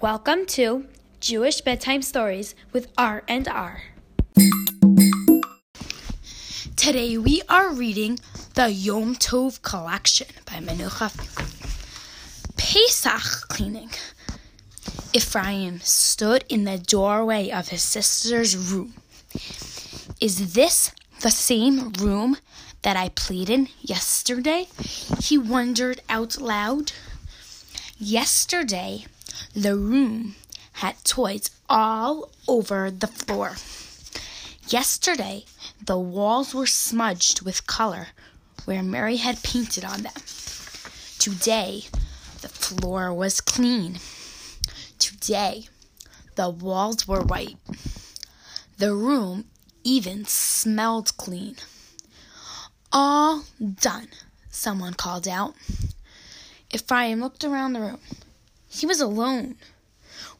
Welcome to Jewish Bedtime Stories with R and R. Today we are reading the Yom Tov collection by Menucha. Pesach cleaning. Ephraim stood in the doorway of his sister's room. Is this the same room that I played in yesterday? He wondered out loud. Yesterday, the room had toys all over the floor. Yesterday, the walls were smudged with color where Mary had painted on them. Today, the floor was clean. Today, the walls were white. The room even smelled clean. All done, someone called out. If Ephraim looked around the room. He was alone.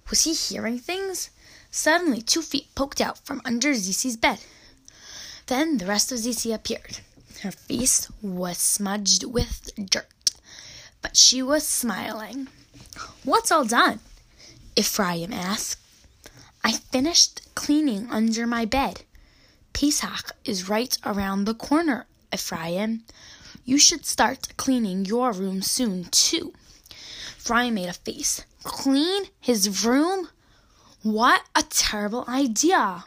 Was he hearing things? Suddenly, two feet poked out from under Zizi's bed. Then the rest of Zizi appeared. Her face was smudged with dirt, but she was smiling. What's all done? Ephraim asked. I finished cleaning under my bed. Pesach is right around the corner, Ephraim. You should start cleaning your room soon, too. Ephraim made a face. Clean his room? What a terrible idea.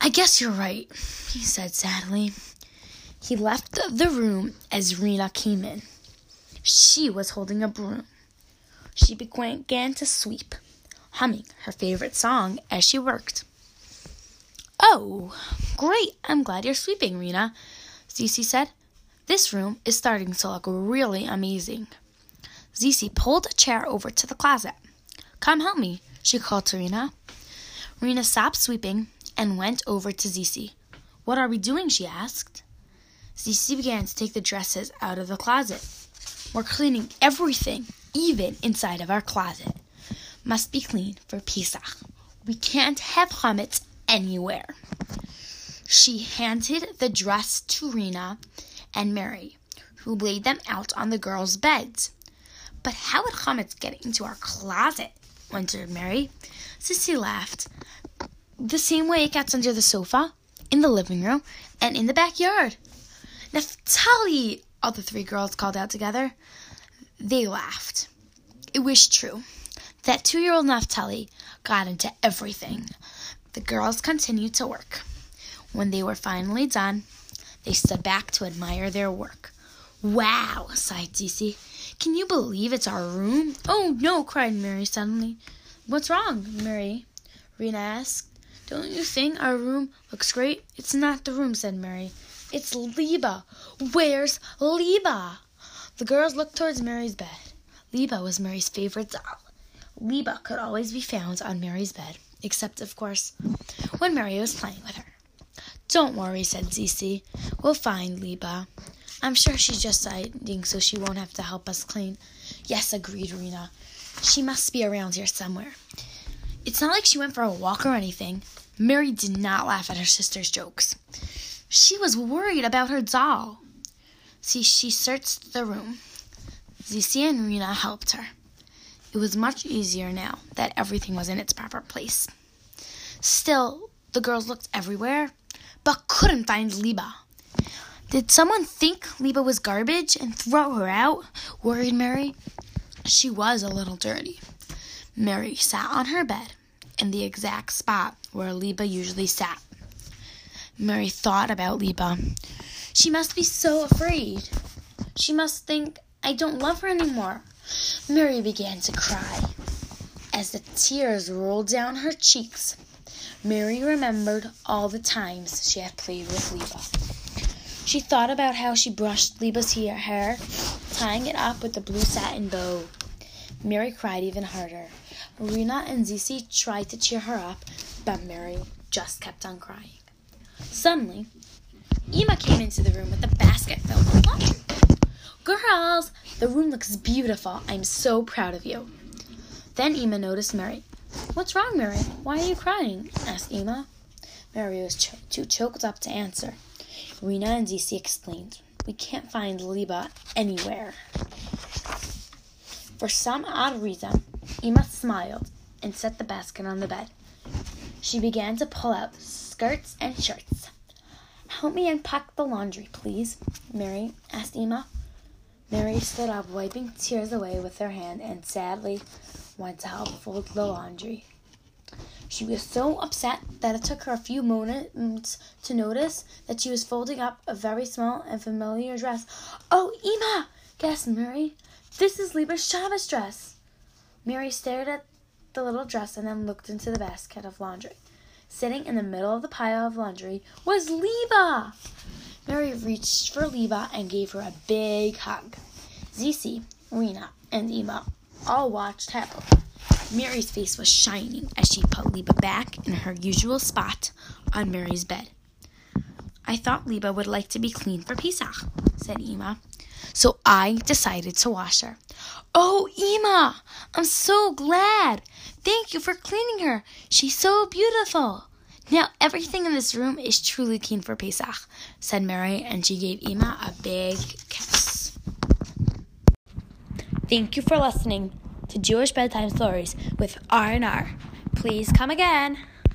I guess you're right, he said sadly. He left the room as Rena came in. She was holding a broom. She began to sweep, humming her favorite song as she worked. Oh, great! I'm glad you're sweeping, Rena, Zisi said. This room is starting to look really amazing. Zisi pulled a chair over to the closet. Come help me, she called to Rena. Rena stopped sweeping and went over to Zizi. What are we doing? she asked. Zizi began to take the dresses out of the closet. We're cleaning everything, even inside of our closet. Must be clean for Pesach. We can't have chametz anywhere. She handed the dress to Rena and Mary, who laid them out on the girls' beds. But how would chametz get into our closet? wondered Mary. Sissy laughed. The same way it gets under the sofa, in the living room, and in the backyard. Naphtali! All the three girls called out together. They laughed. It was true. That two year old Naphtali got into everything. The girls continued to work. When they were finally done, they stood back to admire their work. Wow, sighed Zisi. Can you believe it's our room? Oh, no, cried Mary suddenly. What's wrong, Mary? Rena asked. Don't you think our room looks great? It's not the room, said Mary. It's Liba. Where's Liba? The girls looked towards Mary's bed. Liba was Mary's favorite doll. Liba could always be found on Mary's bed, except, of course, when Mary was playing with her. Don't worry, said Zisi. We'll find Liba. I'm sure she's just hiding so she won't have to help us clean. Yes, agreed Rena. She must be around here somewhere. It's not like she went for a walk or anything. Mary did not laugh at her sister's jokes. She was worried about her doll. See, she searched the room. Zisi and Rena helped her. It was much easier now that everything was in its proper place. Still, the girls looked everywhere, but couldn't find Liba. Did someone think Liba was garbage and throw her out? worried Mary. She was a little dirty. Mary sat on her bed in the exact spot where Liba usually sat. Mary thought about Liba. She must be so afraid. She must think I don't love her anymore. Mary began to cry. As the tears rolled down her cheeks, Mary remembered all the times she had played with Liba. She thought about how she brushed Liba's hair, tying it up with a blue satin bow. Mary cried even harder. Rena and Zizi tried to cheer her up, but Mary just kept on crying. Suddenly, Ima came into the room with a basket filled with laundry. Girls, the room looks beautiful. I'm so proud of you. Then Ima noticed Mary. What's wrong, Mary? Why are you crying? asked Ima. Mary was cho- too choked up to answer. Rena and Zisi explained, We can't find Liba anywhere. For some odd reason, Ima smiled and set the basket on the bed. She began to pull out skirts and shirts. Help me unpack the laundry, please, Mary asked Ima. Mary stood up, wiping tears away with her hand, and sadly went to help fold the laundry. She was so upset that it took her a few moments to notice that she was folding up a very small and familiar dress. Oh, Ima! gasped Mary. This is Liba's Shabbos dress. Mary stared at the little dress and then looked into the basket of laundry. Sitting in the middle of the pile of laundry was Liba. Mary reached for Liba and gave her a big hug. Zizi, Rena, and Ima all watched happily. Mary's face was shining as she put Liba back in her usual spot on Mary's bed. I thought Liba would like to be clean for Pesach, said Ima, so I decided to wash her. Oh, Ima, I'm so glad. Thank you for cleaning her. She's so beautiful. Now everything in this room is truly clean for Pesach, said Mary, and she gave Ima a big kiss. Thank you for listening to Jewish Bedtime Stories with R&R. Please come again.